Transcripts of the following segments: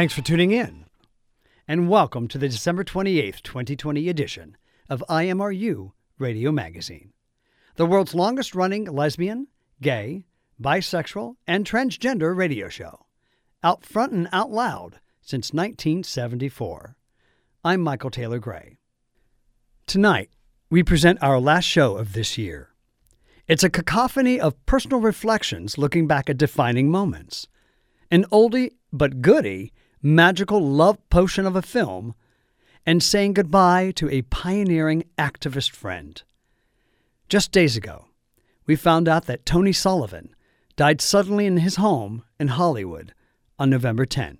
Thanks for tuning in, and welcome to the December 28th, 2020 edition of IMRU Radio Magazine, the world's longest running lesbian, gay, bisexual, and transgender radio show, out front and out loud since 1974. I'm Michael Taylor Gray. Tonight, we present our last show of this year. It's a cacophony of personal reflections looking back at defining moments an oldie but goodie magical love potion of a film, and saying goodbye to a pioneering activist friend. Just days ago, we found out that Tony Sullivan died suddenly in his home in Hollywood on November 10.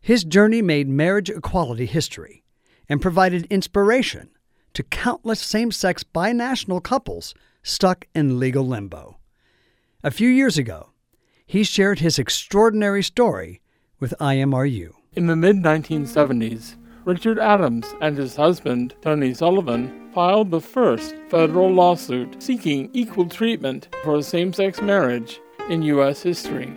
His journey made marriage equality history and provided inspiration to countless same sex binational couples stuck in legal limbo. A few years ago, he shared his extraordinary story with IMRU. In the mid 1970s, Richard Adams and his husband, Tony Sullivan, filed the first federal lawsuit seeking equal treatment for same sex marriage in U.S. history.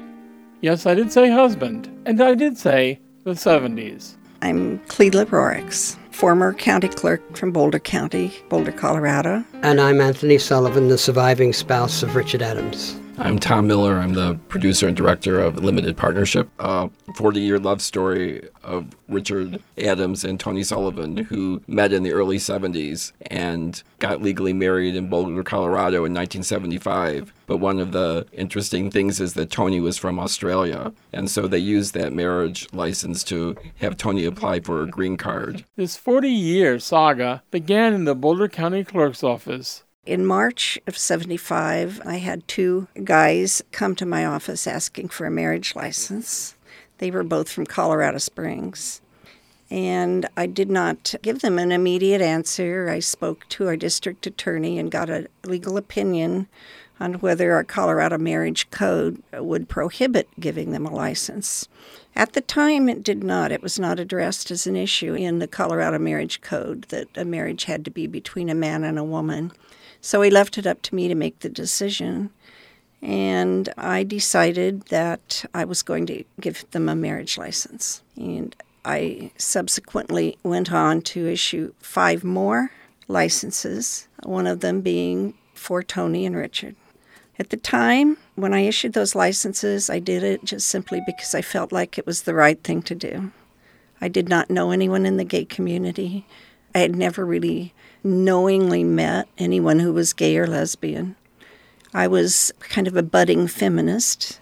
Yes, I did say husband, and I did say the 70s. I'm Clela Rorex, former county clerk from Boulder County, Boulder, Colorado. And I'm Anthony Sullivan, the surviving spouse of Richard Adams. I'm Tom Miller. I'm the producer and director of Limited Partnership, a 40 year love story of Richard Adams and Tony Sullivan, who met in the early 70s and got legally married in Boulder, Colorado in 1975. But one of the interesting things is that Tony was from Australia, and so they used that marriage license to have Tony apply for a green card. This 40 year saga began in the Boulder County Clerk's office. In March of 75, I had two guys come to my office asking for a marriage license. They were both from Colorado Springs. And I did not give them an immediate answer. I spoke to our district attorney and got a legal opinion on whether our Colorado marriage code would prohibit giving them a license. At the time, it did not. It was not addressed as an issue in the Colorado marriage code that a marriage had to be between a man and a woman. So he left it up to me to make the decision. And I decided that I was going to give them a marriage license. And I subsequently went on to issue five more licenses, one of them being for Tony and Richard. At the time, when I issued those licenses, I did it just simply because I felt like it was the right thing to do. I did not know anyone in the gay community. I had never really knowingly met anyone who was gay or lesbian. I was kind of a budding feminist,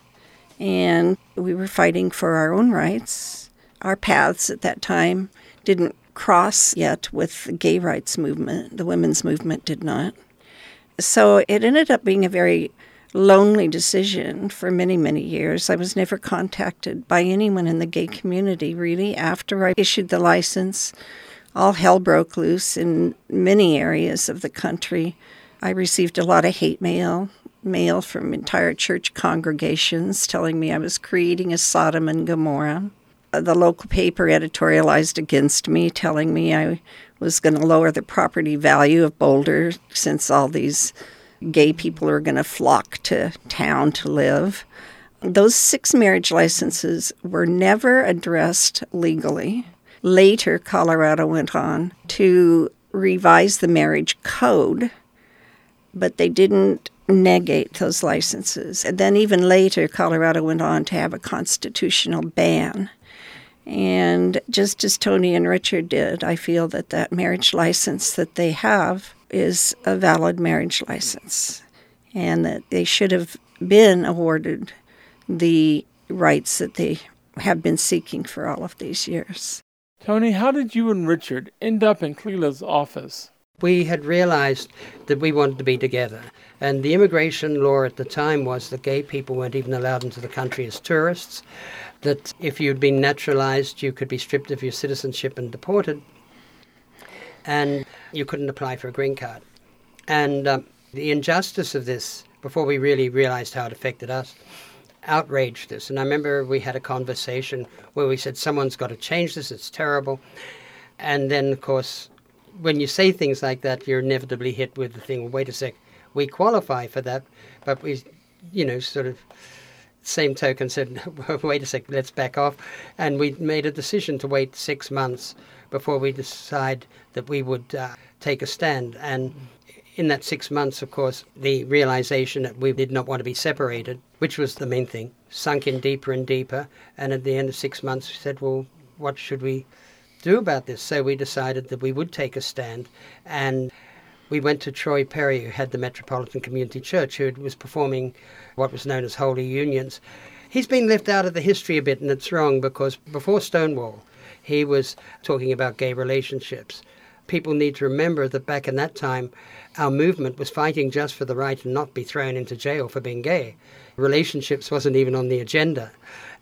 and we were fighting for our own rights. Our paths at that time didn't cross yet with the gay rights movement, the women's movement did not. So it ended up being a very lonely decision for many, many years. I was never contacted by anyone in the gay community, really, after I issued the license all hell broke loose in many areas of the country. I received a lot of hate mail, mail from entire church congregations telling me I was creating a Sodom and Gomorrah. The local paper editorialized against me, telling me I was going to lower the property value of Boulder since all these gay people are going to flock to town to live. Those six marriage licenses were never addressed legally. Later, Colorado went on to revise the marriage code, but they didn't negate those licenses. And then, even later, Colorado went on to have a constitutional ban. And just as Tony and Richard did, I feel that that marriage license that they have is a valid marriage license and that they should have been awarded the rights that they have been seeking for all of these years. Tony, how did you and Richard end up in Cleland's office? We had realized that we wanted to be together. And the immigration law at the time was that gay people weren't even allowed into the country as tourists, that if you'd been naturalized, you could be stripped of your citizenship and deported, and you couldn't apply for a green card. And um, the injustice of this, before we really realized how it affected us, outraged us. And I remember we had a conversation where we said, someone's got to change this, it's terrible. And then, of course, when you say things like that, you're inevitably hit with the thing, well, wait a sec, we qualify for that, but we, you know, sort of same token said, wait a sec, let's back off. And we made a decision to wait six months before we decide that we would uh, take a stand. And in that six months, of course, the realization that we did not want to be separated, which was the main thing, sunk in deeper and deeper. And at the end of six months, we said, well, what should we do about this? So we decided that we would take a stand. And we went to Troy Perry, who had the Metropolitan Community Church, who was performing what was known as Holy Unions. He's been left out of the history a bit, and it's wrong because before Stonewall, he was talking about gay relationships. People need to remember that back in that time, our movement was fighting just for the right to not be thrown into jail for being gay. Relationships wasn't even on the agenda.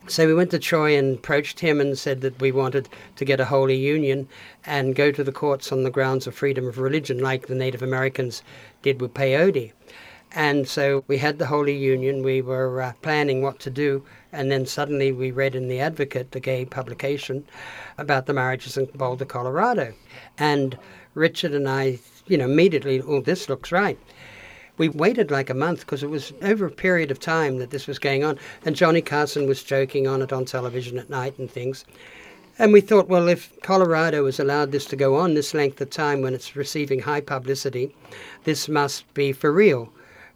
So we went to Troy and approached him and said that we wanted to get a holy union and go to the courts on the grounds of freedom of religion, like the Native Americans did with peyote. And so we had the Holy Union, we were uh, planning what to do, and then suddenly we read in The Advocate, the gay publication, about the marriages in Boulder, Colorado. And Richard and I, you know, immediately, oh, this looks right. We waited like a month because it was over a period of time that this was going on. And Johnny Carson was joking on it on television at night and things. And we thought, well, if Colorado has allowed this to go on this length of time when it's receiving high publicity, this must be for real.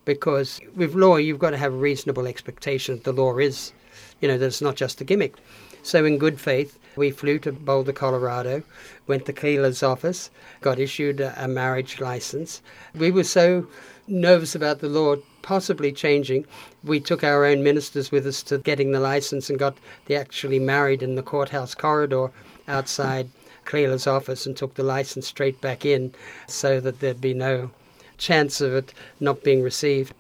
Because with law, you've got to have a reasonable expectation that the law is, you know, that it's not just a gimmick. So, in good faith, we flew to Boulder, Colorado, went to Cleland's office, got issued a, marriage license. We were so nervous about the law possibly changing. We took our own ministers with us to getting the license and got they actually married in the courthouse corridor outside Cleland's office and took the license straight back in so that there'd be no chance of it not being received.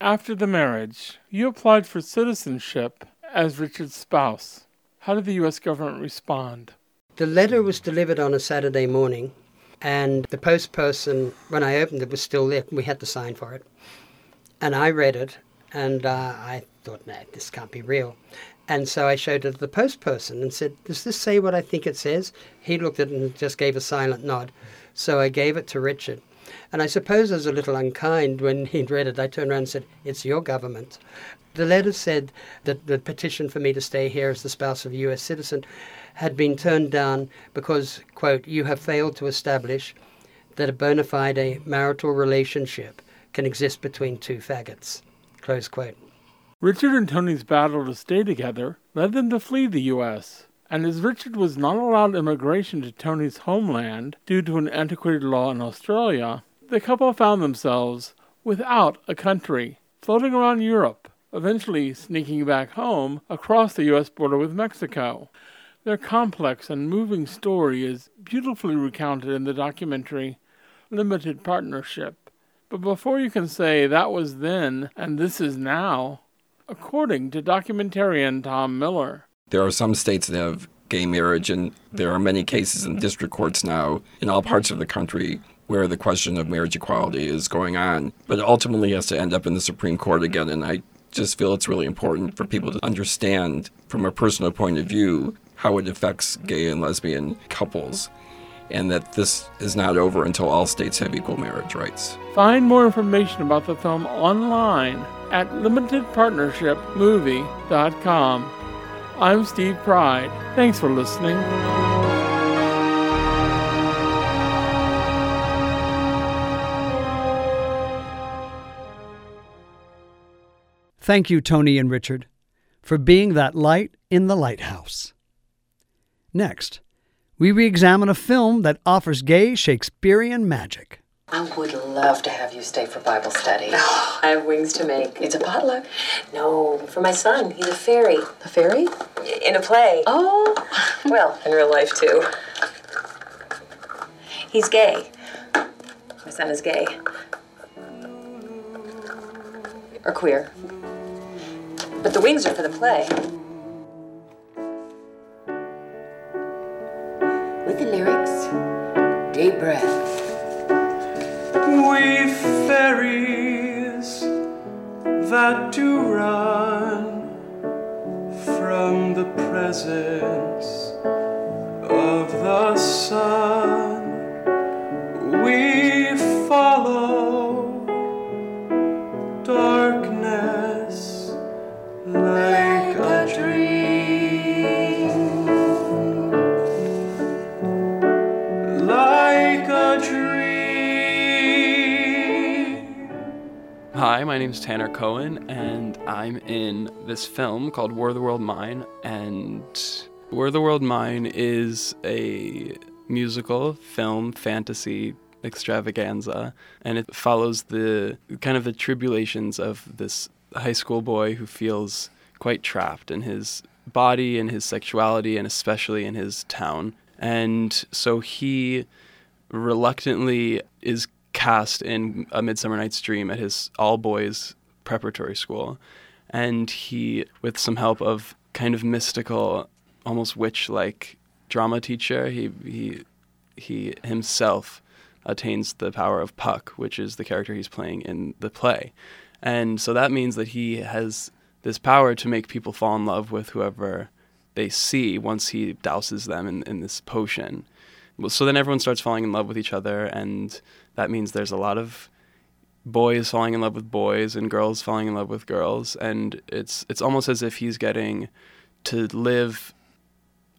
After the marriage, you applied for citizenship as Richard's spouse. How did the U.S. government respond? The letter was delivered on a Saturday morning, and the post person, when I opened it, was still there. We had to sign for it. And I read it, and uh, I thought, no, this can't be real. And so I showed it to the post person and said, Does this say what I think it says? He looked at it and just gave a silent nod. So I gave it to Richard. And I suppose I was a little unkind when he'd read it. I turned around and said, It's your government. The letter said that the petition for me to stay here as the spouse of a U.S. citizen had been turned down because, quote, you have failed to establish that a bona fide marital relationship can exist between two faggots. Close quote. Richard and Tony's battle to stay together led them to flee the U.S., and as Richard was not allowed immigration to Tony's homeland due to an antiquated law in Australia, the couple found themselves without a country, floating around Europe, eventually sneaking back home across the U.S. border with Mexico. Their complex and moving story is beautifully recounted in the documentary Limited Partnership but before you can say that was then and this is now, according to documentarian Tom Miller, there are some states that have gay marriage, and there are many cases in district courts now in all parts of the country where the question of marriage equality is going on. But ultimately has to end up in the Supreme Court again, and I just feel it's really important for people to understand from a personal point of view how it affects gay and lesbian couples and that this is not over until all states have equal marriage rights. Find more information about the film online at limitedpartnershipmovie.com. I'm Steve Pride. Thanks for listening. Thank you, Tony and Richard, for being that light in the lighthouse. Next, we re examine a film that offers gay Shakespearean magic. I would love to have you stay for Bible study. I have wings to make. It's a potluck. No, for my son. He's a fairy. A fairy? In a play. Oh. well, in real life, too. He's gay. My son is gay. Or queer. But the wings are for the play. With the lyrics, deep breath. We fairies that do run from the presence of the sun. Hi, my name is Tanner Cohen, and I'm in this film called Were of the World Mine. And Were the World Mine is a musical, film, fantasy extravaganza, and it follows the kind of the tribulations of this high school boy who feels quite trapped in his body and his sexuality, and especially in his town. And so he reluctantly is cast in A Midsummer Night's Dream at his all boys preparatory school. And he, with some help of kind of mystical, almost witch like drama teacher, he, he, he himself attains the power of Puck, which is the character he's playing in the play. And so that means that he has this power to make people fall in love with whoever they see once he douses them in, in this potion. So then everyone starts falling in love with each other, and that means there's a lot of boys falling in love with boys and girls falling in love with girls, and it's it's almost as if he's getting to live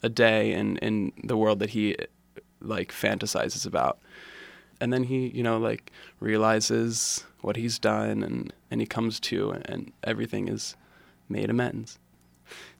a day in in the world that he like fantasizes about. And then he you know like realizes what he's done and and he comes to and everything is made amends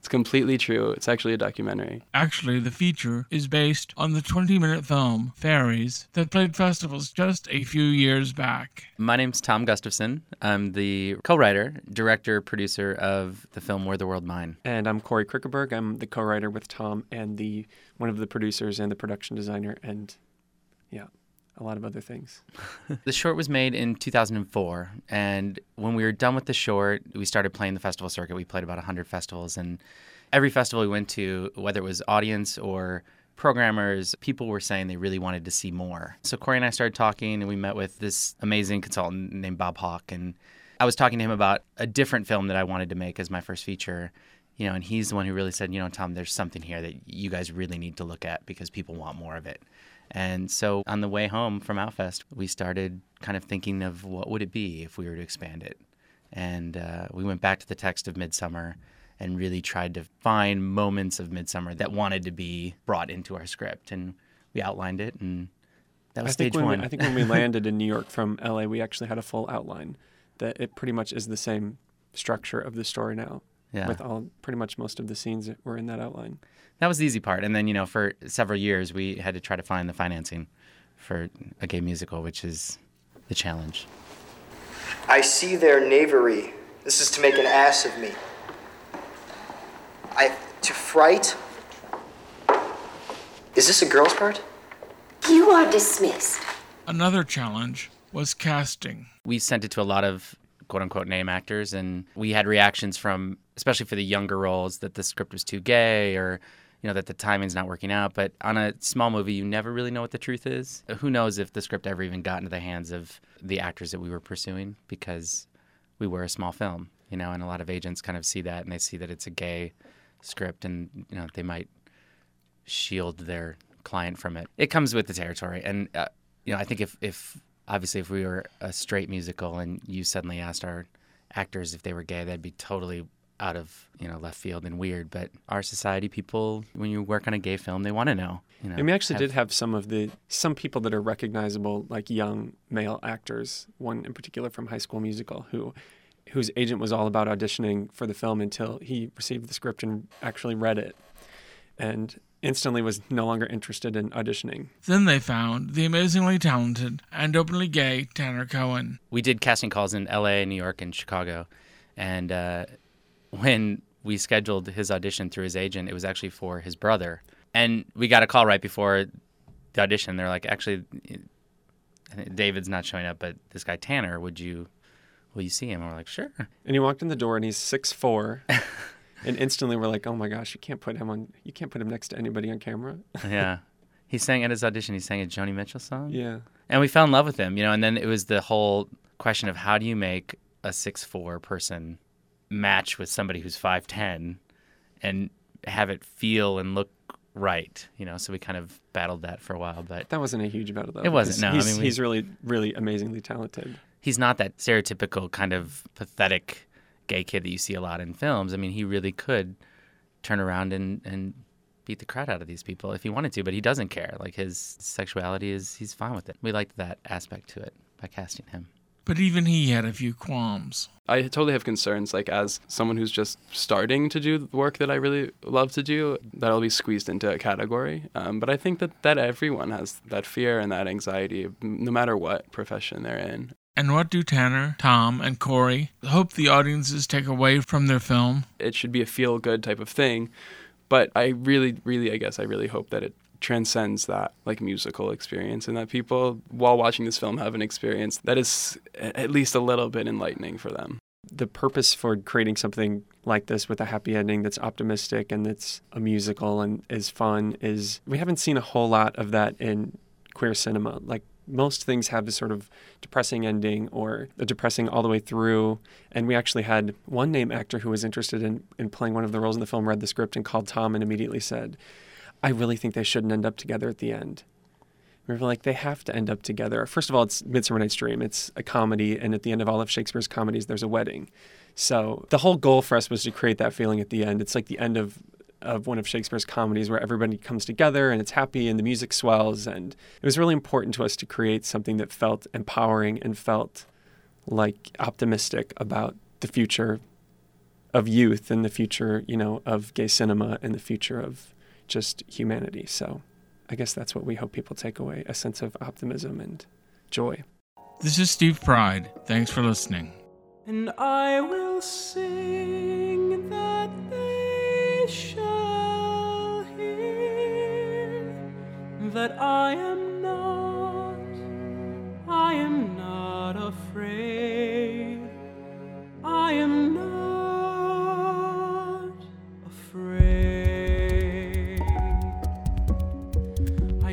it's completely true it's actually a documentary Actually, the feature is based on the 20 minute film Fairies that played festivals just a few years back. My name's Tom Gustafson. I'm the co writer, director, producer of the film Were the World Mine. And I'm Cory Krueckeberg. I'm the co-writer with Tom and the one of the producers and the production designer and yeah, a lot of other things. The short was made in 2004. And when we were done with the short, we started playing the festival circuit. We played about 100 festivals. And every festival we went to, whether it was audience or programmers, people were saying they really wanted to see more. So Cory and I started talking, and we met with this amazing consultant named Bob Hawk. And I was talking to him about a different film that I wanted to make as my first feature. You know, and he's the one who really said, you know, Tom, there's something here that you guys really need to look at because people want more of it. And so on the way home from Outfest, we started kind of thinking of what would it be if we were to expand it. And uh, we went back to the text of Midsummer and really tried to find moments of Midsummer that wanted to be brought into our script. And we outlined it, and that was I think stage when one. We, I think when we landed in New York from LA, we actually had a full outline that it pretty much is the same structure of the story now. Yeah. With all pretty much most of the scenes that were in that outline. That was the easy part. And then, you know, for several years, we had to try to find the financing for a gay musical, which is the challenge. I see their knavery. This is to make an ass of me. I to fright. Is this a girl's part? You are dismissed. Another challenge was casting. we sent it to a lot of quote unquote name actors and we had reactions from especially for the younger roles that the script was too gay or you know that the timing's not working out but on a small movie you never really know what the truth is who knows if the script ever even got into the hands of the actors that we were pursuing because we were a small film you know and a lot of agents kind of see that and they see that it's a gay script and you know they might shield their client from it. It comes with the territory, and uh, you know, I think if if obviously if we were a straight musical and you suddenly asked our actors if they were gay, that'd be totally out of you know left field and weird. But our society, people, when you work on a gay film, they want to know. You know, and we actually have- did have some of the some people that are recognizable, like young male actors. One in particular from High School Musical, who whose agent was all about auditioning for the film until he received the script and actually read it and instantly was no longer interested in auditioning. Then they found the amazingly talented and openly gay Tanner Cohen. We did casting calls in LA, New York, and Chicago. And uh, when we scheduled his audition through his agent, it was actually for his brother. And we got a call right before the audition. They're like, actually, David's not showing up, but this guy Tanner, would you, will you see him? And we're like, sure. And he walked in the door and he's six four. and instantly we're like, oh my gosh, you can't put him on, you can't put him next to anybody on camera. yeah. He sang at his audition, he sang a Joni Mitchell song. Yeah. And we fell in love with him, you know, and then it was the whole question of how do you make a six four person match with somebody who's 5'10 and have it feel and look right, you know. So we kind of battled that for a while, but that wasn't a huge battle though. It wasn't. No, he's, I mean we, he's really, really amazingly talented. He's not that stereotypical kind of pathetic gay kid that you see a lot in films. I mean, he really could turn around and and beat the crap out of these people if he wanted to, but he doesn't care. Like his sexuality is, he's fine with it. We liked that aspect to it by casting him. But even he had a few qualms. I totally have concerns, like as someone who's just starting to do the work that I really love to do, that I'll be squeezed into a category. Um, but I think that, that everyone has that fear and that anxiety, no matter what profession they're in. And what do Tanner, Tom, and Cory hope the audiences take away from their film? It should be a feel good type of thing. But I really, really, I guess I really hope that it transcends that like musical experience and that people while watching this film have an experience that is at least a little bit enlightening for them the purpose for creating something like this with a happy ending that's optimistic and that's a musical and is fun is we haven't seen a whole lot of that in queer cinema like most things have this sort of depressing ending or a depressing all the way through. And we actually had one name actor who was interested in, in playing one of the roles in the film, read the script and called Tom and immediately said, I really think they shouldn't end up together at the end. Were like, they have to end up together. First of all, it's Midsummer Night's Dream. It's a comedy, and at the end of all of Shakespeare's comedies, there's a wedding. So the whole goal for us was to create that feeling at the end. It's like the end of of one of Shakespeare's comedies where everybody comes together and it's happy and the music swells. And it was really important to us to create something that felt empowering and felt like optimistic about the future of youth and the future, you know, of gay cinema and the future of just humanity. So I guess that's what we hope people take away a sense of optimism and joy. This is Steve Pride. Thanks for listening. And I will sing that they shall hear that I am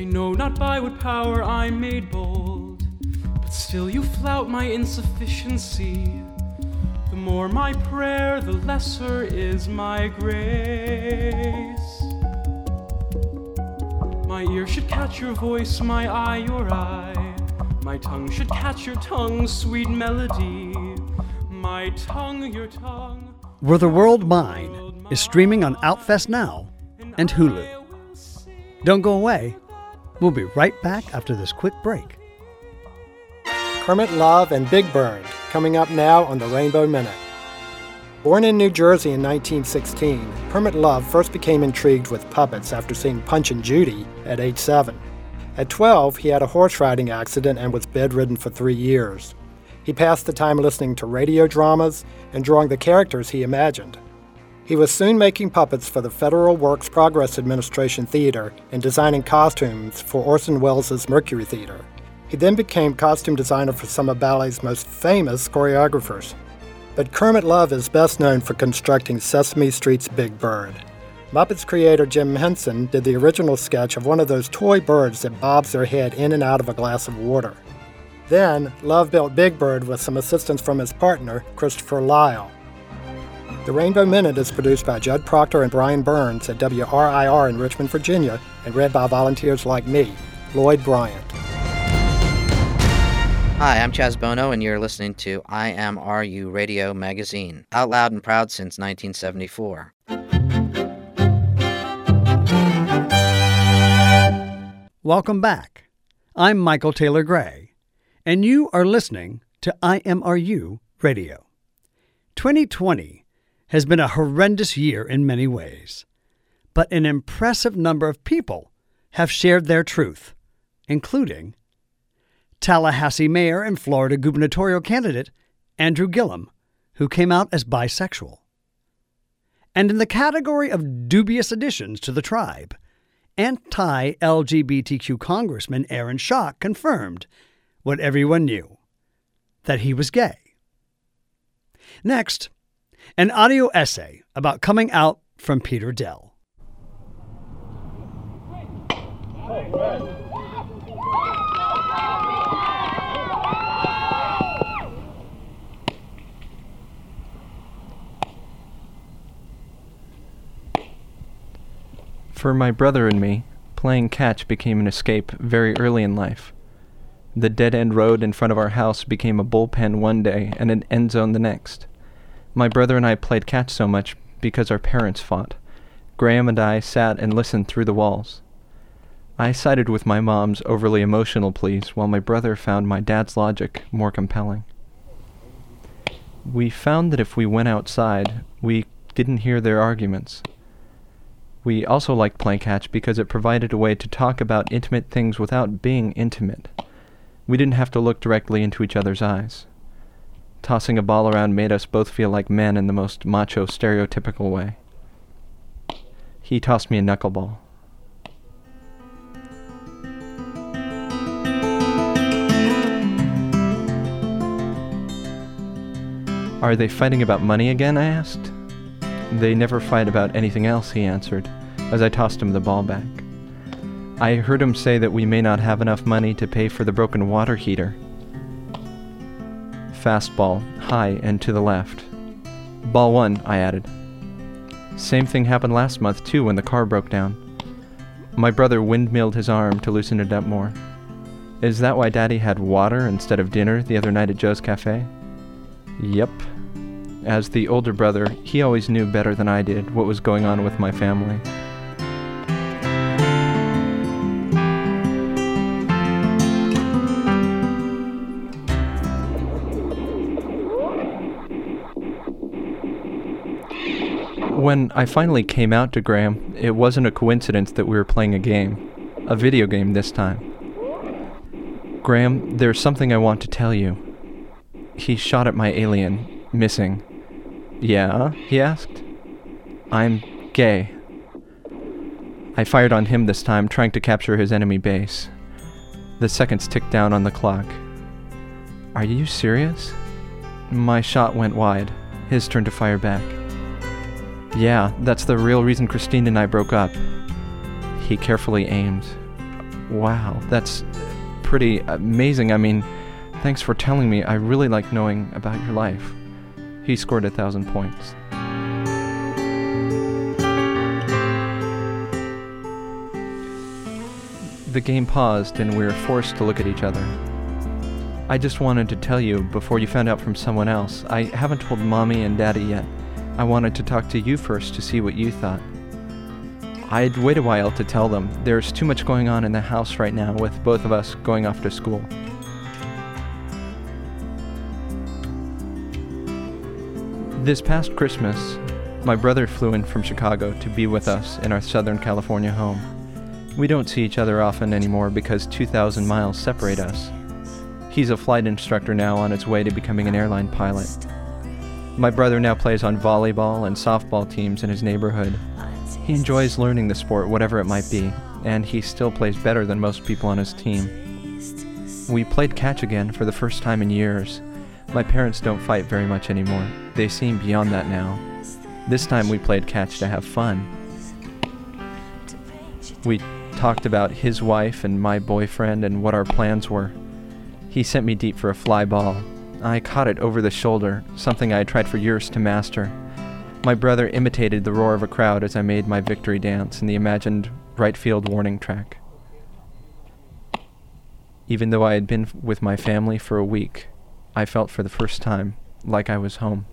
I know not by what power I'm made bold, but still you flout my insufficiency. The more my prayer, the lesser is my grace. My ear should catch your voice, my eye your eye. My tongue should catch your tongue's sweet melody. My tongue your tongue. Were the World Mine is streaming on Outfest Now and Hulu. Don't go away. We'll be right back after this quick break. Kermit Love and Big Bird coming up now on the Rainbow Minute. Born in New Jersey in 1916, Kermit Love first became intrigued with puppets after seeing Punch and Judy at age 7. At 12, he had a horse riding accident and was bedridden for three years. He passed the time listening to radio dramas and drawing the characters he imagined. He was soon making puppets for the Federal Works Progress Administration Theater and designing costumes for Orson Welles' Mercury Theater. He then became costume designer for some of ballet's most famous choreographers. But Kermit Love is best known for constructing Sesame Street's Big Bird. Muppets creator Jim Henson did the original sketch of one of those toy birds that bobs their head in and out of a glass of water. Then, Love built Big Bird with some assistance from his partner, Christopher Lyle. The Rainbow Minute is produced by Judd Proctor and Brian Burns at WRIR in Richmond, Virginia, and read by volunteers like me, Lloyd Bryant. Hi, I'm Chaz Bono, and you're listening to IMRU Radio Magazine, out loud and proud since 1974. Welcome back. I'm Michael Taylor Gray, and you are listening to IMRU Radio. 2020 has been a horrendous year in many ways, but an impressive number of people have shared their truth, including Tallahassee Mayor and Florida gubernatorial candidate Andrew Gillum, who came out as bisexual. And in the category of dubious additions to the tribe, anti LGBTQ Congressman Aaron Schock confirmed what everyone knew that he was gay. Next, an audio essay about coming out from Peter Dell. For my brother and me, playing catch became an escape very early in life. The dead end road in front of our house became a bullpen one day and an end zone the next. My brother and I played catch so much because our parents fought. Graham and I sat and listened through the walls. I sided with my mom's overly emotional pleas, while my brother found my dad's logic more compelling. We found that if we went outside, we didn't hear their arguments. We also liked playing catch because it provided a way to talk about intimate things without being intimate. We didn't have to look directly into each other's eyes. Tossing a ball around made us both feel like men in the most macho, stereotypical way. He tossed me a knuckleball. Are they fighting about money again? I asked. They never fight about anything else, he answered, as I tossed him the ball back. I heard him say that we may not have enough money to pay for the broken water heater. Fastball, high and to the left. Ball one, I added. Same thing happened last month, too, when the car broke down. My brother windmilled his arm to loosen it up more. Is that why Daddy had water instead of dinner the other night at Joe's Cafe? Yep. As the older brother, he always knew better than I did what was going on with my family. When I finally came out to Graham, it wasn't a coincidence that we were playing a game. A video game this time. Graham, there's something I want to tell you. He shot at my alien, missing. Yeah? he asked. I'm gay. I fired on him this time, trying to capture his enemy base. The seconds ticked down on the clock. Are you serious? My shot went wide. His turn to fire back. Yeah, that's the real reason Christine and I broke up. He carefully aimed. Wow, that's pretty amazing. I mean, thanks for telling me. I really like knowing about your life. He scored a thousand points. The game paused and we were forced to look at each other. I just wanted to tell you before you found out from someone else. I haven't told mommy and daddy yet. I wanted to talk to you first to see what you thought. I'd wait a while to tell them. There's too much going on in the house right now with both of us going off to school. This past Christmas, my brother flew in from Chicago to be with us in our Southern California home. We don't see each other often anymore because 2,000 miles separate us. He's a flight instructor now on his way to becoming an airline pilot. My brother now plays on volleyball and softball teams in his neighborhood. He enjoys learning the sport, whatever it might be, and he still plays better than most people on his team. We played catch again for the first time in years. My parents don't fight very much anymore. They seem beyond that now. This time we played catch to have fun. We talked about his wife and my boyfriend and what our plans were. He sent me deep for a fly ball, I caught it over the shoulder, something I had tried for years to master. My brother imitated the roar of a crowd as I made my victory dance in the imagined right field warning track. Even though I had been with my family for a week, I felt for the first time like I was home.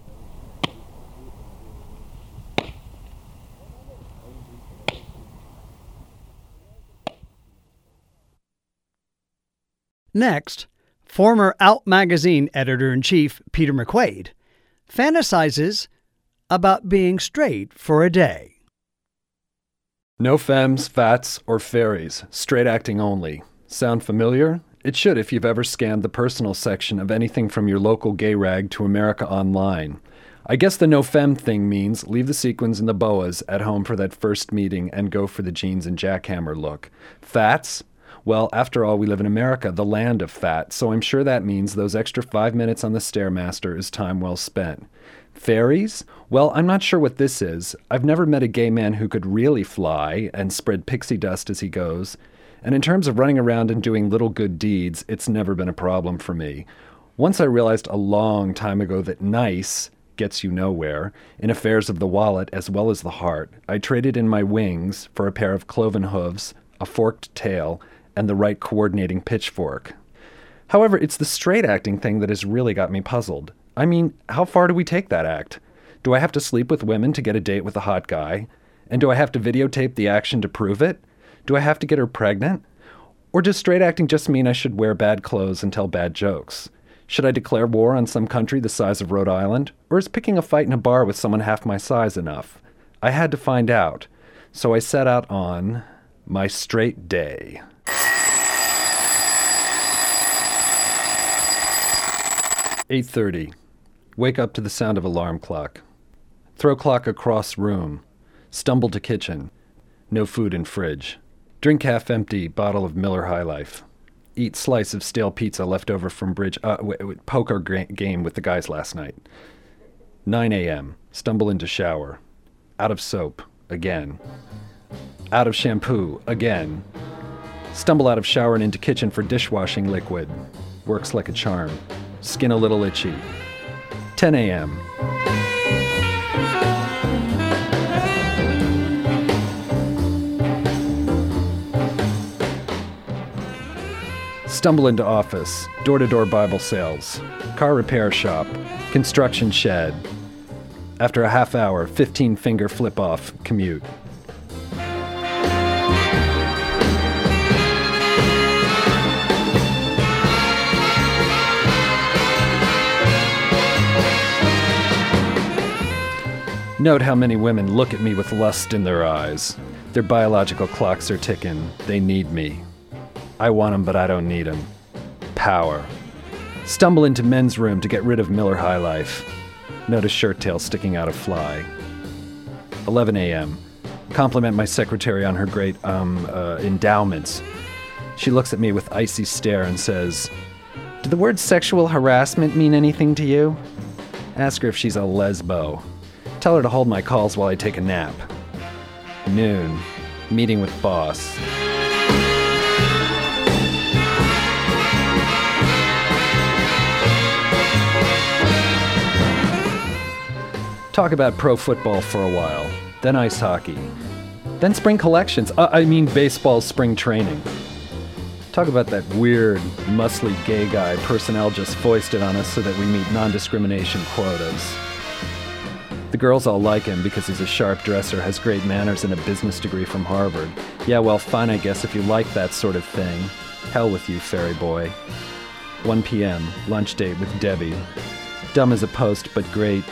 Next, Former Out magazine editor in chief Peter McQuaid fantasizes about being straight for a day. No femmes, fats, or fairies. Straight acting only. Sound familiar? It should if you've ever scanned the personal section of anything from your local gay rag to America Online. I guess the no femme thing means leave the sequins and the boas at home for that first meeting and go for the jeans and jackhammer look. Fats? Well, after all, we live in America, the land of fat, so I'm sure that means those extra five minutes on the Stairmaster is time well spent. Fairies? Well, I'm not sure what this is. I've never met a gay man who could really fly and spread pixie dust as he goes. And in terms of running around and doing little good deeds, it's never been a problem for me. Once I realized a long time ago that nice gets you nowhere in affairs of the wallet as well as the heart. I traded in my wings for a pair of cloven hooves, a forked tail, and the right coordinating pitchfork. However, it's the straight acting thing that has really got me puzzled. I mean, how far do we take that act? Do I have to sleep with women to get a date with a hot guy? And do I have to videotape the action to prove it? Do I have to get her pregnant? Or does straight acting just mean I should wear bad clothes and tell bad jokes? Should I declare war on some country the size of Rhode Island? Or is picking a fight in a bar with someone half my size enough? I had to find out. So I set out on my straight day. Eight thirty. Wake up to the sound of alarm clock. Throw clock across room. Stumble to kitchen. No food in fridge. Drink half empty bottle of Miller High Life eat slice of stale pizza left over from bridge uh, w- w- poker game with the guys last night. 9 a.m. Stumble into shower. Out of soap again. Out of shampoo again. Stumble out of shower and into kitchen for dishwashing liquid. Works like a charm. Skin a little itchy. 10 a.m. Stumble into office, door to door Bible sales, car repair shop, construction shed. After a half hour, 15 finger flip off commute. Note how many women look at me with lust in their eyes. Their biological clocks are ticking. They need me. I want 'em, but I don't need 'em. Power. Stumble into men's room to get rid of Miller High Life. Notice shirt tail sticking out of fly. 11 a.m. Compliment my secretary on her great um, uh, endowments. She looks at me with icy stare and says, "Do the word sexual harassment mean anything to you?" Ask her if she's a lesbo. Tell her to hold my calls while I take a nap. Noon. Meeting with boss. Talk about pro football for a while, then ice hockey, then spring collections. Uh, I mean, baseball spring training. Talk about that weird, muscly gay guy personnel just foisted on us so that we meet non discrimination quotas. The girls all like him because he's a sharp dresser, has great manners, and a business degree from Harvard. Yeah, well, fine, I guess, if you like that sort of thing. Hell with you, fairy boy. 1 p.m., lunch date with Debbie. Dumb as a post, but great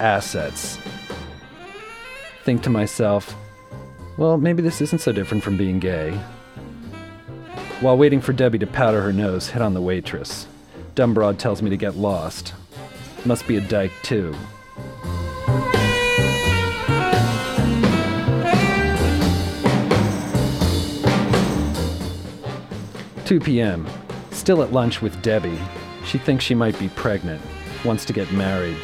assets. Think to myself, well, maybe this isn't so different from being gay. While waiting for Debbie to powder her nose, hit on the waitress. Dumb broad tells me to get lost. Must be a dyke, too. 2 p.m. Still at lunch with Debbie. She thinks she might be pregnant, wants to get married.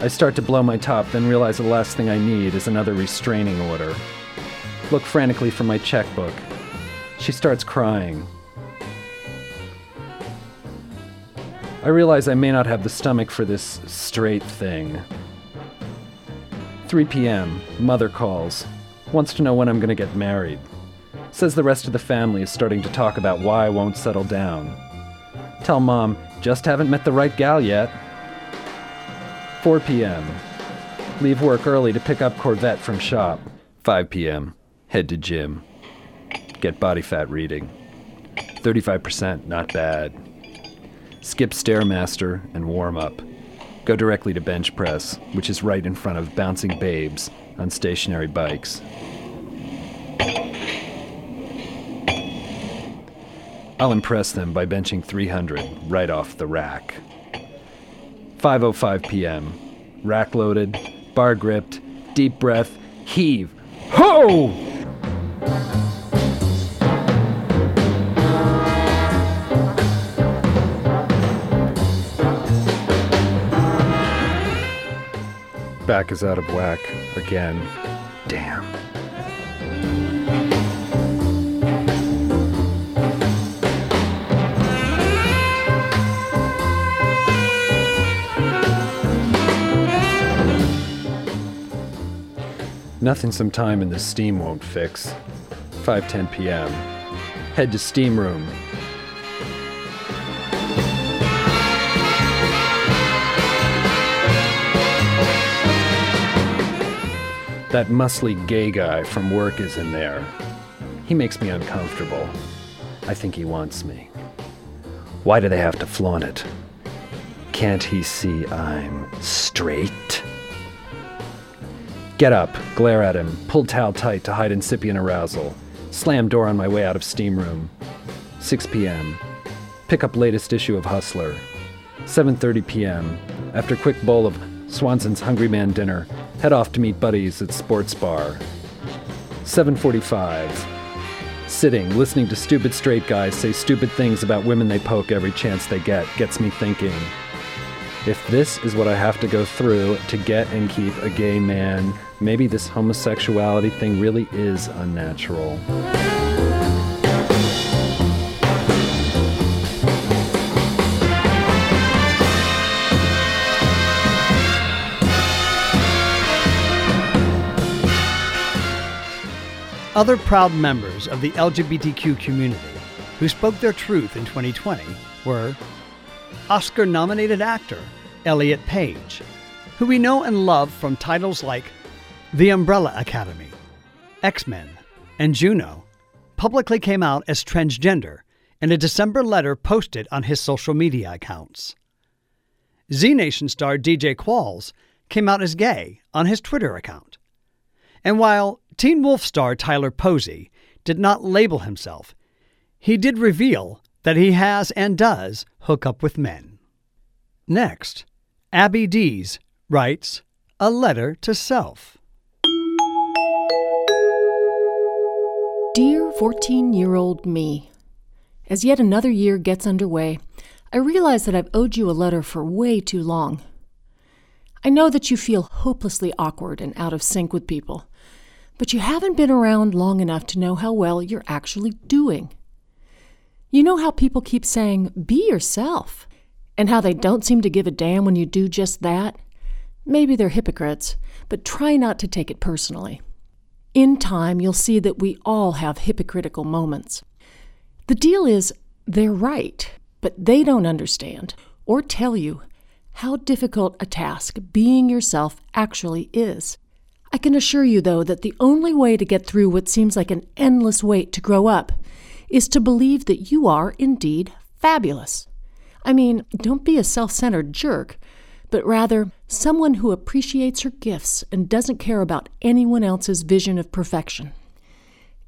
I start to blow my top, then realize the last thing I need is another restraining order. Look frantically for my checkbook. She starts crying. I realize I may not have the stomach for this straight thing. 3 p.m. Mother calls. Wants to know when I'm going to get married. Says the rest of the family is starting to talk about why I won't settle down. Tell mom, just haven't met the right gal yet. 4 p.m. Leave work early to pick up Corvette from shop. 5 p.m. Head to gym. Get body fat reading. 35%, not bad. Skip Stairmaster and warm up. Go directly to bench press, which is right in front of bouncing babes on stationary bikes. I'll impress them by benching 300 right off the rack. 5:05 p.m. Rack loaded, bar gripped, deep breath, heave. Ho! Back is out of whack again. Damn. Nothing some time in the steam won't fix. 5:10 p.m. Head to steam room. That muscly gay guy from work is in there. He makes me uncomfortable. I think he wants me. Why do they have to flaunt it? Can't he see I'm straight? Get up, glare at him, pull towel tight to hide incipient arousal, slam door on my way out of steam room. 6 p.m. Pick up latest issue of Hustler. 7:30 p.m. After quick bowl of Swanson's Hungry Man dinner, head off to meet buddies at Sports Bar. 7:45. Sitting, listening to stupid straight guys say stupid things about women they poke every chance they get gets me thinking. If this is what I have to go through to get and keep a gay man, maybe this homosexuality thing really is unnatural. Other proud members of the LGBTQ community who spoke their truth in 2020 were Oscar nominated actor Elliot Page, who we know and love from titles like The Umbrella Academy, X Men, and Juno, publicly came out as transgender in a December letter posted on his social media accounts. Z Nation star DJ Qualls came out as gay on his Twitter account. And while Teen Wolf star Tyler Posey did not label himself, he did reveal that he has and does hook up with men. Next, Abby Dees writes A Letter to Self. Dear 14 year old me, as yet another year gets underway, I realize that I've owed you a letter for way too long. I know that you feel hopelessly awkward and out of sync with people, but you haven't been around long enough to know how well you're actually doing. You know how people keep saying, be yourself, and how they don't seem to give a damn when you do just that? Maybe they're hypocrites, but try not to take it personally. In time, you'll see that we all have hypocritical moments. The deal is, they're right, but they don't understand or tell you how difficult a task being yourself actually is. I can assure you, though, that the only way to get through what seems like an endless wait to grow up is to believe that you are indeed fabulous. I mean, don't be a self centered jerk, but rather someone who appreciates her gifts and doesn't care about anyone else's vision of perfection.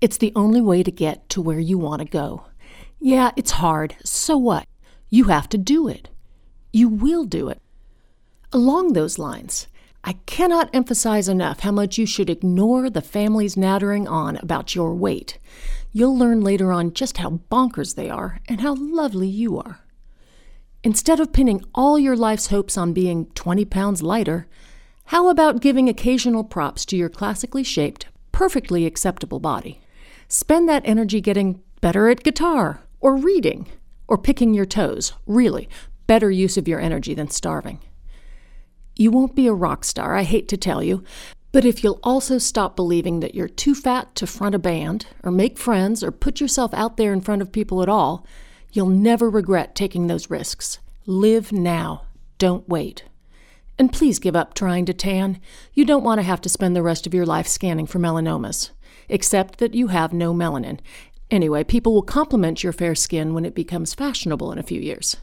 It's the only way to get to where you want to go. Yeah, it's hard. So what? You have to do it. You will do it. Along those lines, I cannot emphasize enough how much you should ignore the family's nattering on about your weight. You'll learn later on just how bonkers they are and how lovely you are. Instead of pinning all your life's hopes on being 20 pounds lighter, how about giving occasional props to your classically shaped, perfectly acceptable body? Spend that energy getting better at guitar, or reading, or picking your toes. Really, better use of your energy than starving. You won't be a rock star, I hate to tell you, but if you'll also stop believing that you're too fat to front a band, or make friends, or put yourself out there in front of people at all, you'll never regret taking those risks. Live now. Don't wait. And please give up trying to tan. You don't want to have to spend the rest of your life scanning for melanomas, except that you have no melanin. Anyway, people will compliment your fair skin when it becomes fashionable in a few years.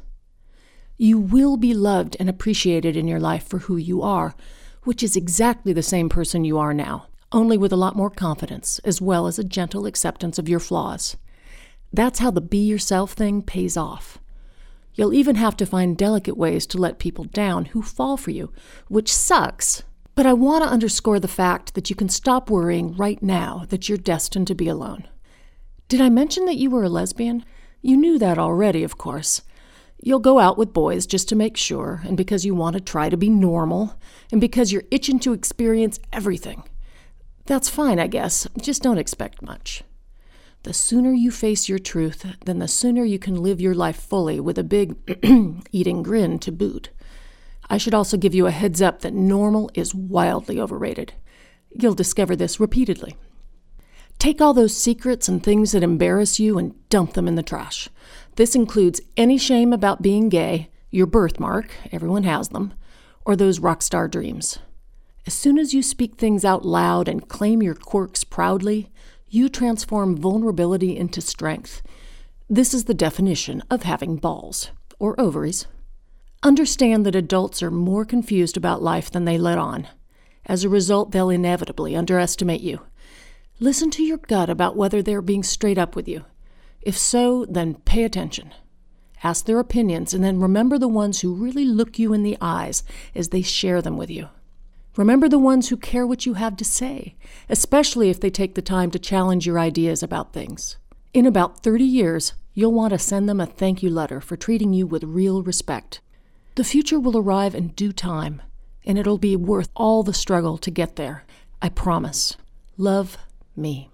You will be loved and appreciated in your life for who you are, which is exactly the same person you are now, only with a lot more confidence, as well as a gentle acceptance of your flaws. That's how the be yourself thing pays off. You'll even have to find delicate ways to let people down who fall for you, which sucks. But I want to underscore the fact that you can stop worrying right now that you're destined to be alone. Did I mention that you were a lesbian? You knew that already, of course. You'll go out with boys just to make sure, and because you want to try to be normal, and because you're itching to experience everything. That's fine, I guess. Just don't expect much. The sooner you face your truth, then the sooner you can live your life fully with a big eating grin to boot. I should also give you a heads up that normal is wildly overrated. You'll discover this repeatedly. Take all those secrets and things that embarrass you and dump them in the trash. This includes any shame about being gay, your birthmark, everyone has them, or those rock star dreams. As soon as you speak things out loud and claim your quirks proudly, you transform vulnerability into strength. This is the definition of having balls, or ovaries. Understand that adults are more confused about life than they let on. As a result, they'll inevitably underestimate you. Listen to your gut about whether they're being straight up with you. If so, then pay attention. Ask their opinions and then remember the ones who really look you in the eyes as they share them with you. Remember the ones who care what you have to say, especially if they take the time to challenge your ideas about things. In about 30 years, you'll want to send them a thank you letter for treating you with real respect. The future will arrive in due time, and it'll be worth all the struggle to get there. I promise. Love me.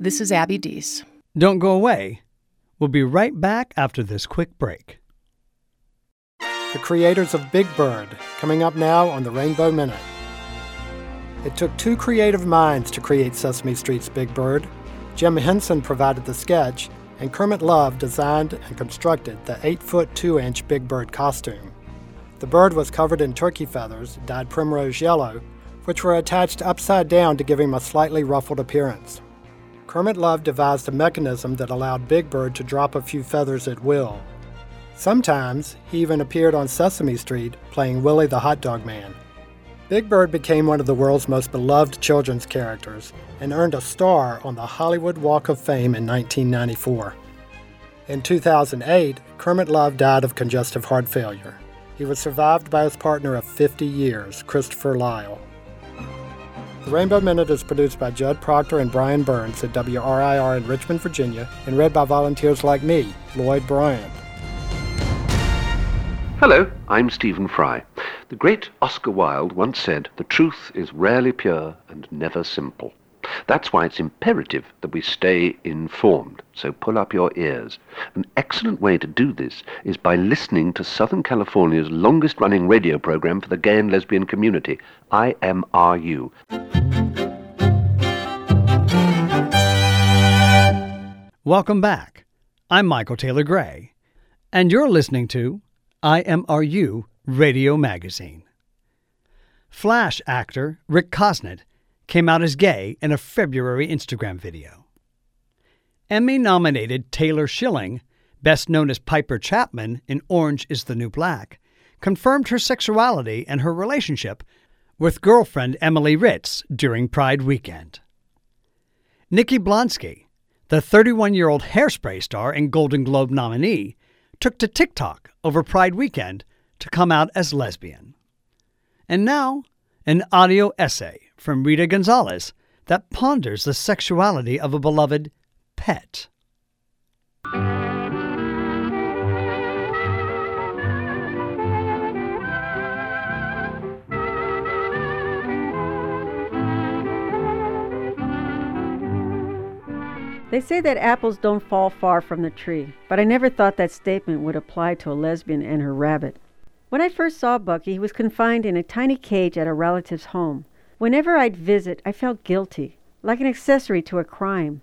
This is Abby Dees. Don't go away. We'll be right back after this quick break. The creators of Big Bird, coming up now on the Rainbow Minute. It took two creative minds to create Sesame Street's Big Bird. Jim Henson provided the sketch, and Kermit Love designed and constructed the 8 foot 2 inch Big Bird costume. The bird was covered in turkey feathers, dyed primrose yellow, which were attached upside down to give him a slightly ruffled appearance. Kermit Love devised a mechanism that allowed Big Bird to drop a few feathers at will. Sometimes he even appeared on Sesame Street playing Willie the Hot Dog Man. Big Bird became one of the world's most beloved children's characters and earned a star on the Hollywood Walk of Fame in 1994. In 2008, Kermit Love died of congestive heart failure. He was survived by his partner of 50 years, Christopher Lyall. The Rainbow Minute is produced by Judd Proctor and Brian Burns at WRIR in Richmond, Virginia, and read by volunteers like me, Lloyd Bryant. Hello, I'm Stephen Fry. The great Oscar Wilde once said, The truth is rarely pure and never simple. That's why it's imperative that we stay informed, so pull up your ears. An excellent way to do this is by listening to Southern California's longest running radio program for the gay and lesbian community, IMRU. Welcome back. I'm Michael Taylor Gray, and you're listening to IMRU Radio Magazine. Flash actor Rick Cosnett came out as gay in a February Instagram video. Emmy nominated Taylor Schilling, best known as Piper Chapman in Orange is the New Black, confirmed her sexuality and her relationship with girlfriend Emily Ritz during Pride weekend. Nikki Blonsky, the 31 year old hairspray star and Golden Globe nominee, took to TikTok over Pride weekend to come out as lesbian. And now, an audio essay from Rita Gonzalez that ponders the sexuality of a beloved pet. They say that apples don't fall far from the tree, but I never thought that statement would apply to a lesbian and her rabbit. When I first saw Bucky, he was confined in a tiny cage at a relative's home. Whenever I'd visit, I felt guilty, like an accessory to a crime.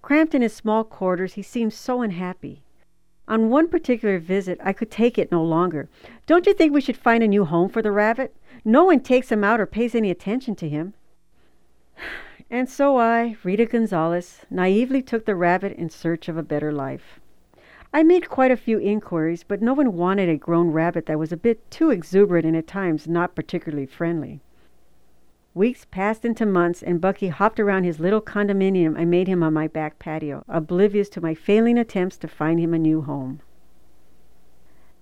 Cramped in his small quarters, he seemed so unhappy. On one particular visit, I could take it no longer. Don't you think we should find a new home for the rabbit? No one takes him out or pays any attention to him. And so I, Rita Gonzalez, naively took the rabbit in search of a better life. I made quite a few inquiries, but no one wanted a grown rabbit that was a bit too exuberant and at times not particularly friendly. Weeks passed into months, and Bucky hopped around his little condominium I made him on my back patio, oblivious to my failing attempts to find him a new home.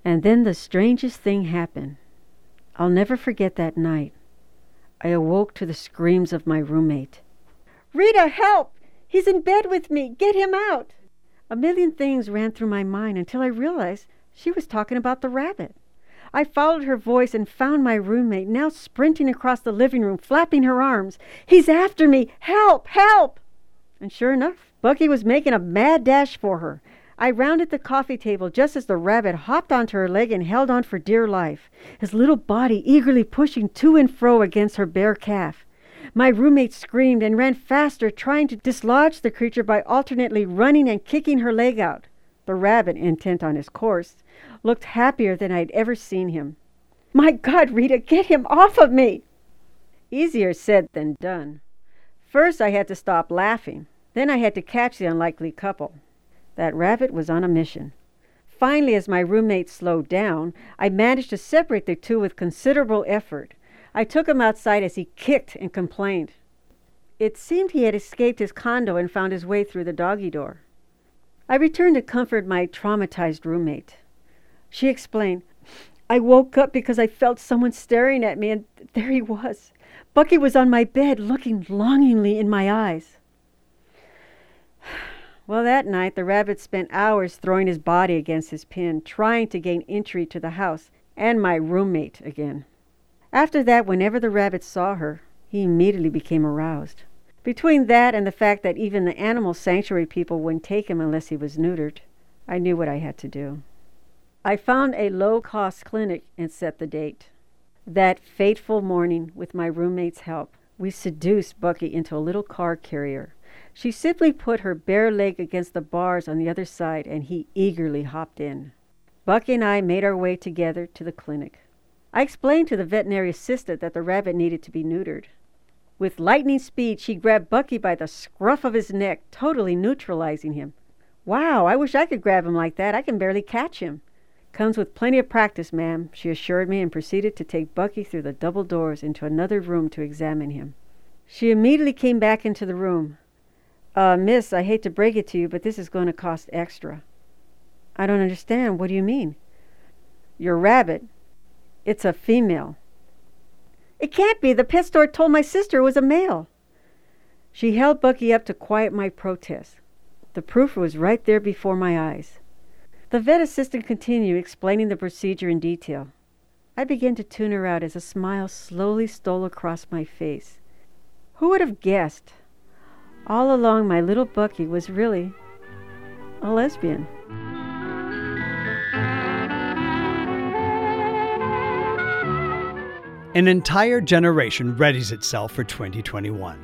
And then the strangest thing happened. I'll never forget that night. I awoke to the screams of my roommate. Rita, help! He's in bed with me! Get him out! A million things ran through my mind until I realized she was talking about the rabbit. I followed her voice and found my roommate, now sprinting across the living room, flapping her arms. He's after me! Help! Help! And sure enough, Bucky was making a mad dash for her. I rounded the coffee table just as the rabbit hopped onto her leg and held on for dear life, his little body eagerly pushing to and fro against her bare calf. My roommate screamed and ran faster, trying to dislodge the creature by alternately running and kicking her leg out. The rabbit, intent on his course, looked happier than I'd ever seen him. My God, Rita, get him off of me! Easier said than done. First, I had to stop laughing. Then I had to catch the unlikely couple. That rabbit was on a mission. Finally, as my roommate slowed down, I managed to separate the two with considerable effort. I took him outside as he kicked and complained. It seemed he had escaped his condo and found his way through the doggy door. I returned to comfort my traumatized roommate. She explained, I woke up because I felt someone staring at me, and there he was. Bucky was on my bed, looking longingly in my eyes. Well, that night, the rabbit spent hours throwing his body against his pin, trying to gain entry to the house and my roommate again. After that, whenever the rabbit saw her, he immediately became aroused. Between that and the fact that even the animal sanctuary people wouldn't take him unless he was neutered, I knew what I had to do. I found a low cost clinic and set the date. That fateful morning, with my roommate's help, we seduced Bucky into a little car carrier. She simply put her bare leg against the bars on the other side, and he eagerly hopped in. Bucky and I made our way together to the clinic. I explained to the veterinary assistant that the rabbit needed to be neutered. With lightning speed, she grabbed Bucky by the scruff of his neck, totally neutralizing him. Wow, I wish I could grab him like that. I can barely catch him. Comes with plenty of practice, ma'am, she assured me and proceeded to take Bucky through the double doors into another room to examine him. She immediately came back into the room. Uh, miss, I hate to break it to you, but this is going to cost extra. I don't understand. What do you mean? Your rabbit, it's a female. It can't be. The pet store told my sister it was a male. She held Bucky up to quiet my protest. The proof was right there before my eyes. The vet assistant continued explaining the procedure in detail. I began to tune her out as a smile slowly stole across my face. Who would have guessed? All along, my little Bucky was really a lesbian. An entire generation readies itself for 2021.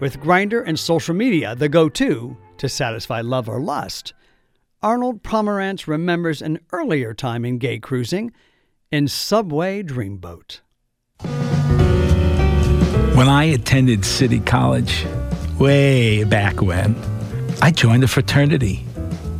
With Grindr and social media the go to to satisfy love or lust, Arnold Pomerantz remembers an earlier time in gay cruising in Subway Dreamboat. When I attended City College, way back when, I joined a fraternity.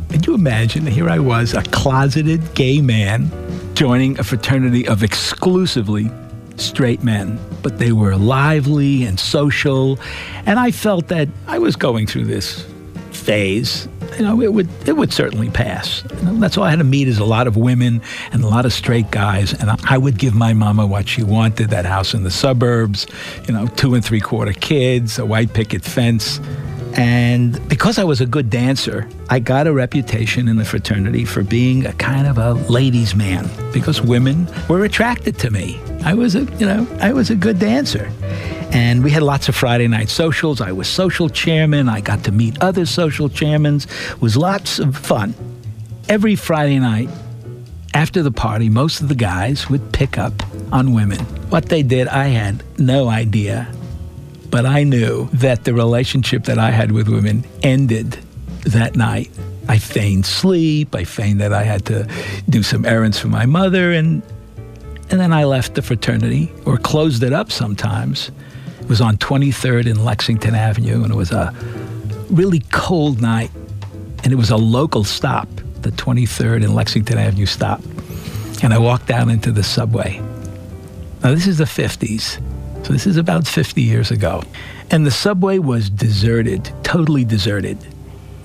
Can you imagine? Here I was, a closeted gay man, joining a fraternity of exclusively straight men, but they were lively and social, and I felt that I was going through this phase. You know, it would it would certainly pass. You know, that's all I had to meet is a lot of women and a lot of straight guys, and I would give my mama what she wanted: that house in the suburbs, you know, two and three quarter kids, a white picket fence. And because I was a good dancer, I got a reputation in the fraternity for being a kind of a ladies' man because women were attracted to me. I was a, you know, I was a good dancer. And we had lots of Friday night socials. I was social chairman. I got to meet other social chairmen. It was lots of fun. Every Friday night after the party, most of the guys would pick up on women. What they did, I had no idea but I knew that the relationship that I had with women ended that night. I feigned sleep. I feigned that I had to do some errands for my mother, and and then I left the fraternity or closed it up sometimes. It was on 23rd in Lexington Avenue, and it was a really cold night, and it was a local stop. the 23rd and Lexington Avenue stop. And I walked down into the subway. Now, this is the 50s, so this is about 50 years ago. And the subway was deserted, totally deserted.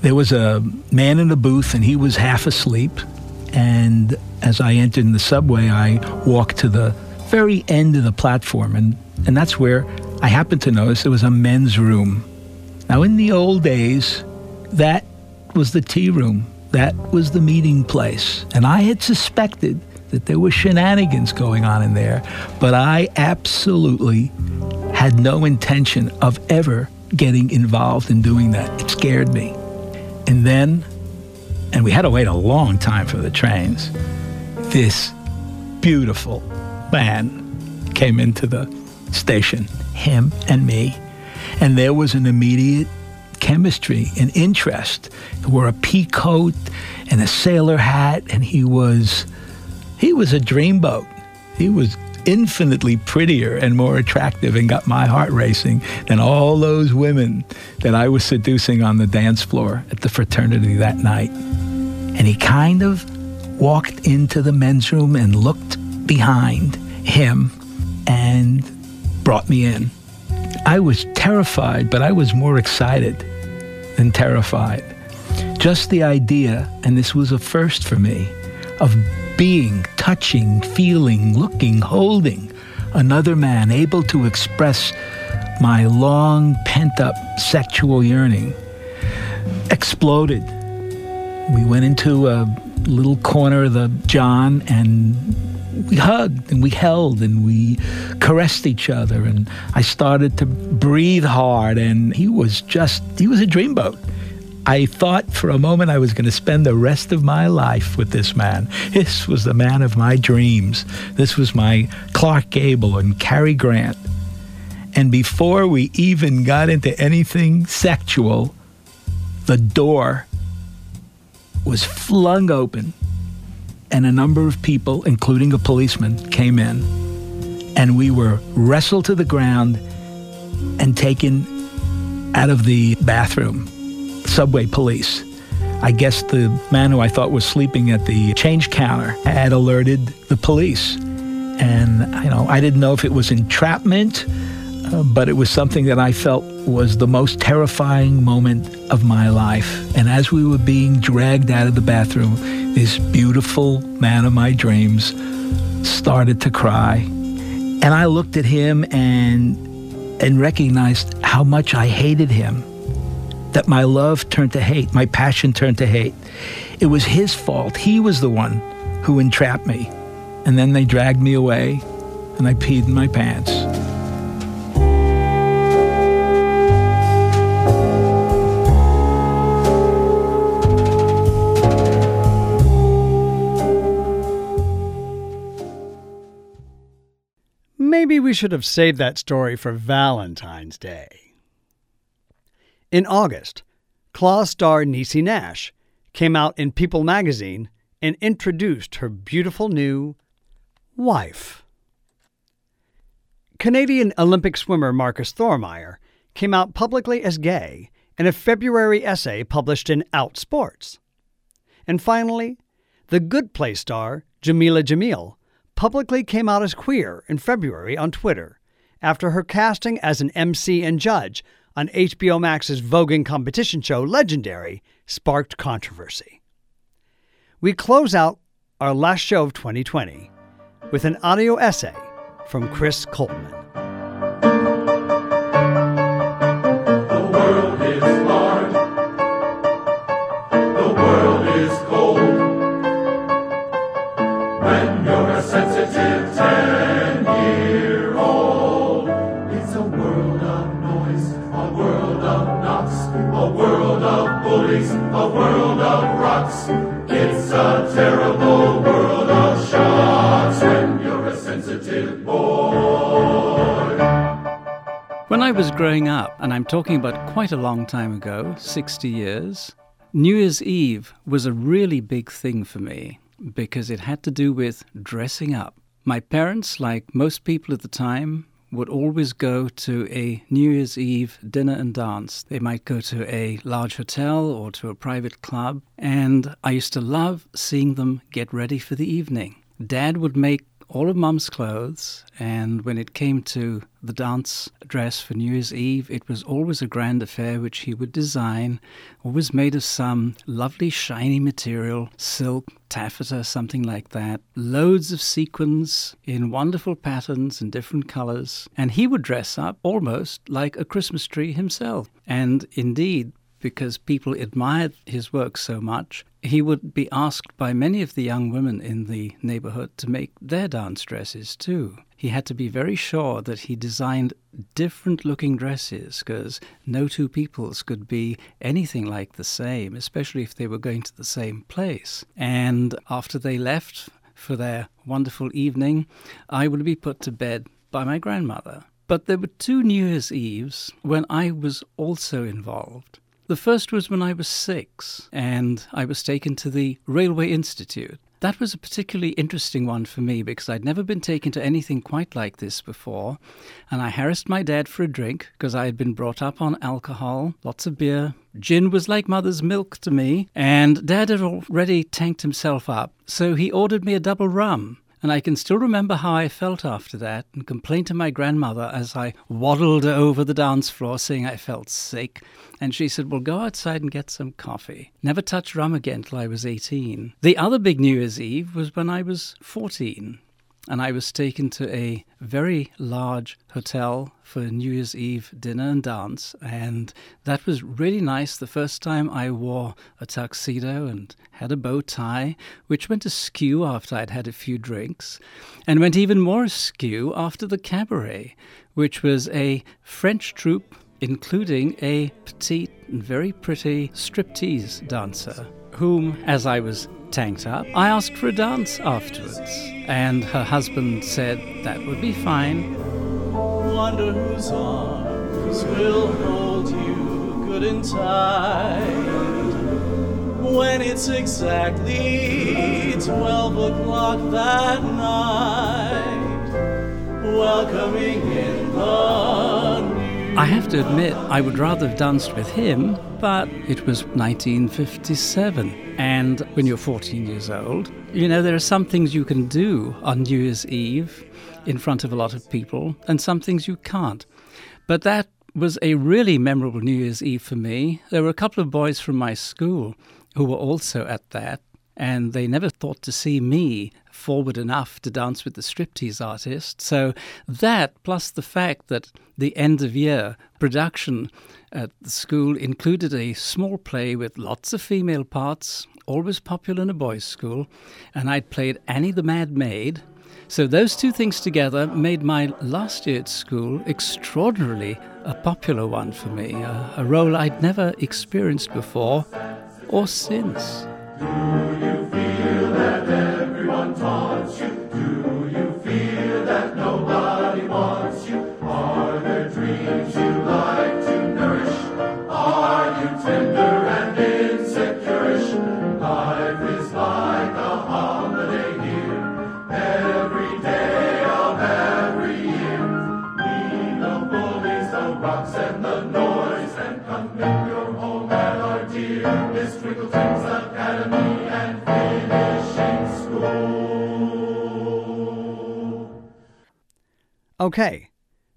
There was a man in a booth, and he was half asleep. And as I entered the subway, I walked to the very end of the platform, and, and that's where I happened to notice there was a men's room. Now, in the old days, that was the tea room, that was the meeting place. And I had suspected that there were shenanigans going on in there, but I absolutely had no intention of ever getting involved in doing that. It scared me. And then, and we had to wait a long time for the trains, this beautiful man came into the station, him and me, and there was an immediate chemistry and interest. He wore a pea coat and a sailor hat, and he was he was a dreamboat. He was infinitely prettier and more attractive and got my heart racing than all those women that I was seducing on the dance floor at the fraternity that night. And he kind of walked into the men's room and looked behind him and brought me in. I was terrified, but I was more excited than terrified. Just the idea, and this was a first for me, of being, touching, feeling, looking, holding another man, able to express my long pent up sexual yearning, exploded. We went into a little corner of the John and we hugged and we held and we caressed each other and I started to breathe hard and he was just he was a dreamboat. I thought for a moment I was going to spend the rest of my life with this man. This was the man of my dreams. This was my Clark Gable and Cary Grant. And before we even got into anything sexual, the door was flung open and a number of people, including a policeman, came in. And we were wrestled to the ground and taken out of the bathroom. Subway police. I guess the man who I thought was sleeping at the change counter had alerted the police. And, you know, I didn't know if it was entrapment, uh, but it was something that I felt was the most terrifying moment of my life. And as we were being dragged out of the bathroom, this beautiful man of my dreams started to cry. And I looked at him and and recognized how much I hated him. That my love turned to hate, my passion turned to hate. It was his fault. He was the one who entrapped me. And then they dragged me away and I peed in my pants. Maybe we should have saved that story for Valentine's Day. In August, Claw star Niecy Nash came out in People magazine and introduced her beautiful new wife. Canadian Olympic swimmer Marcus Thormeyer came out publicly as gay in a February essay published in Outsports. And finally, the Good Place star Jameela Jamil publicly came out as queer in February on Twitter after her casting as an MC and judge on HBO Max's voguing competition show Legendary sparked controversy. We close out our last show of 2020 with an audio essay from Chris Coltman. I was growing up, and I'm talking about quite a long time ago, 60 years, New Year's Eve was a really big thing for me because it had to do with dressing up. My parents, like most people at the time, would always go to a New Year's Eve dinner and dance. They might go to a large hotel or to a private club, and I used to love seeing them get ready for the evening. Dad would make all of Mum's clothes, and when it came to the dance dress for New Year's Eve, it was always a grand affair which he would design, always made of some lovely shiny material, silk, taffeta, something like that, loads of sequins in wonderful patterns and different colors, and he would dress up almost like a Christmas tree himself. And indeed, because people admired his work so much, he would be asked by many of the young women in the neighborhood to make their dance dresses too. He had to be very sure that he designed different looking dresses because no two peoples could be anything like the same, especially if they were going to the same place. And after they left for their wonderful evening, I would be put to bed by my grandmother. But there were two New Year's Eves when I was also involved. The first was when I was six and I was taken to the Railway Institute. That was a particularly interesting one for me because I'd never been taken to anything quite like this before. And I harassed my dad for a drink because I had been brought up on alcohol, lots of beer. Gin was like mother's milk to me. And dad had already tanked himself up, so he ordered me a double rum. And I can still remember how I felt after that and complained to my grandmother as I waddled over the dance floor saying I felt sick. And she said, Well, go outside and get some coffee. Never touched rum again till I was 18. The other big New Year's Eve was when I was 14 and I was taken to a very large hotel for New Year's Eve dinner and dance, and that was really nice. The first time I wore a tuxedo and had a bow tie, which went askew after I'd had a few drinks, and went even more askew after the cabaret, which was a French troupe including a petite and very pretty striptease dancer, whom, as I was tanked up, I asked for a dance afterwards. And her husband said that would be fine. Wonder whose arms will hold you good and tight when it's exactly 12 o'clock that night, welcoming in the I have to admit, I would rather have danced with him, but it was 1957. And when you're 14 years old, you know, there are some things you can do on New Year's Eve in front of a lot of people, and some things you can't. But that was a really memorable New Year's Eve for me. There were a couple of boys from my school who were also at that, and they never thought to see me forward enough to dance with the striptease artist. So that, plus the fact that the end of year production at the school included a small play with lots of female parts, always popular in a boys' school, and I'd played Annie the Mad Maid. So those two things together made my last year at school extraordinarily a popular one for me, a, a role I'd never experienced before or since. Okay,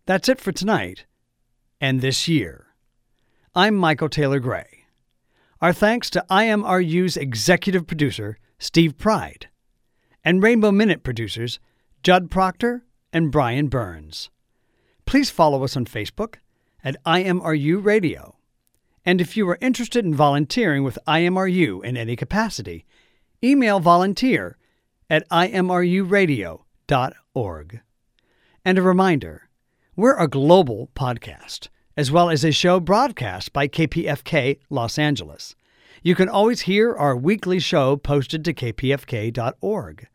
that's it for tonight and this year. I'm Michael Taylor Gray. Our thanks to IMRU's executive producer, Steve Pride, and Rainbow Minute producers, Judd Proctor and Brian Burns. Please follow us on Facebook at IMRU Radio. And if you are interested in volunteering with IMRU in any capacity, email volunteer at imruradio.org. And a reminder we're a global podcast, as well as a show broadcast by KPFK Los Angeles. You can always hear our weekly show posted to kpfk.org.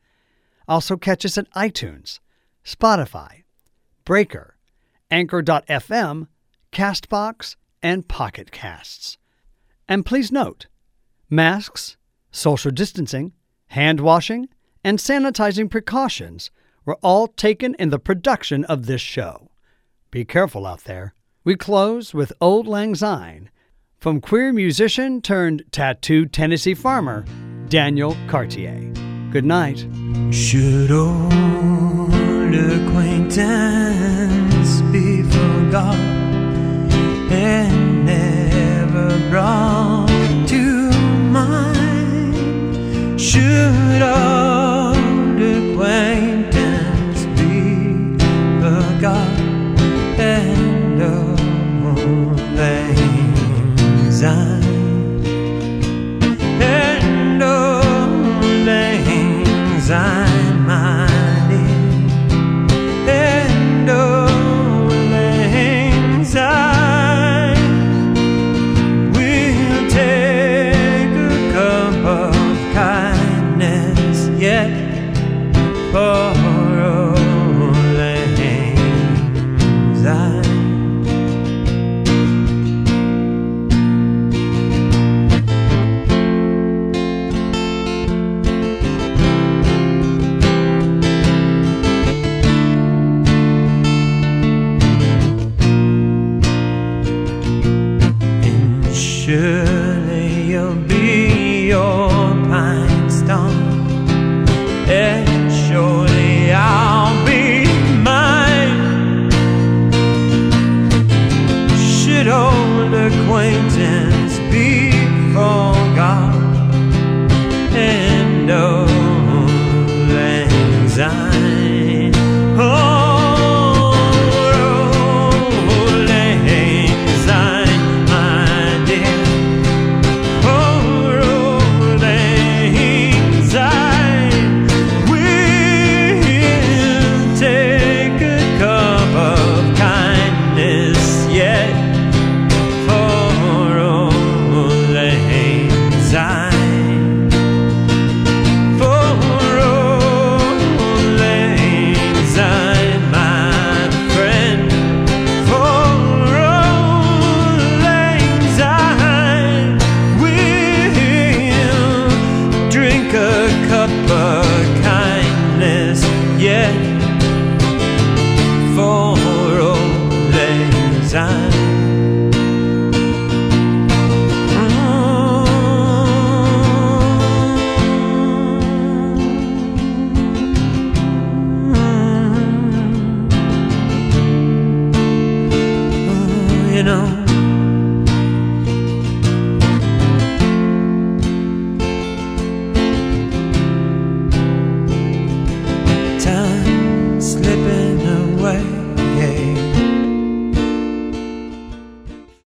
Also, catch us at iTunes, Spotify, Breaker, Anchor.fm, Castbox, and Pocket Casts. And please note masks, social distancing, hand washing, and sanitizing precautions were all taken in the production of this show. Be careful out there. We close with Auld Lang Syne from queer musician turned tattooed Tennessee farmer Daniel Cartier. Good night. Should old acquaintance be forgot and never brought to mind? Should old acquaintance should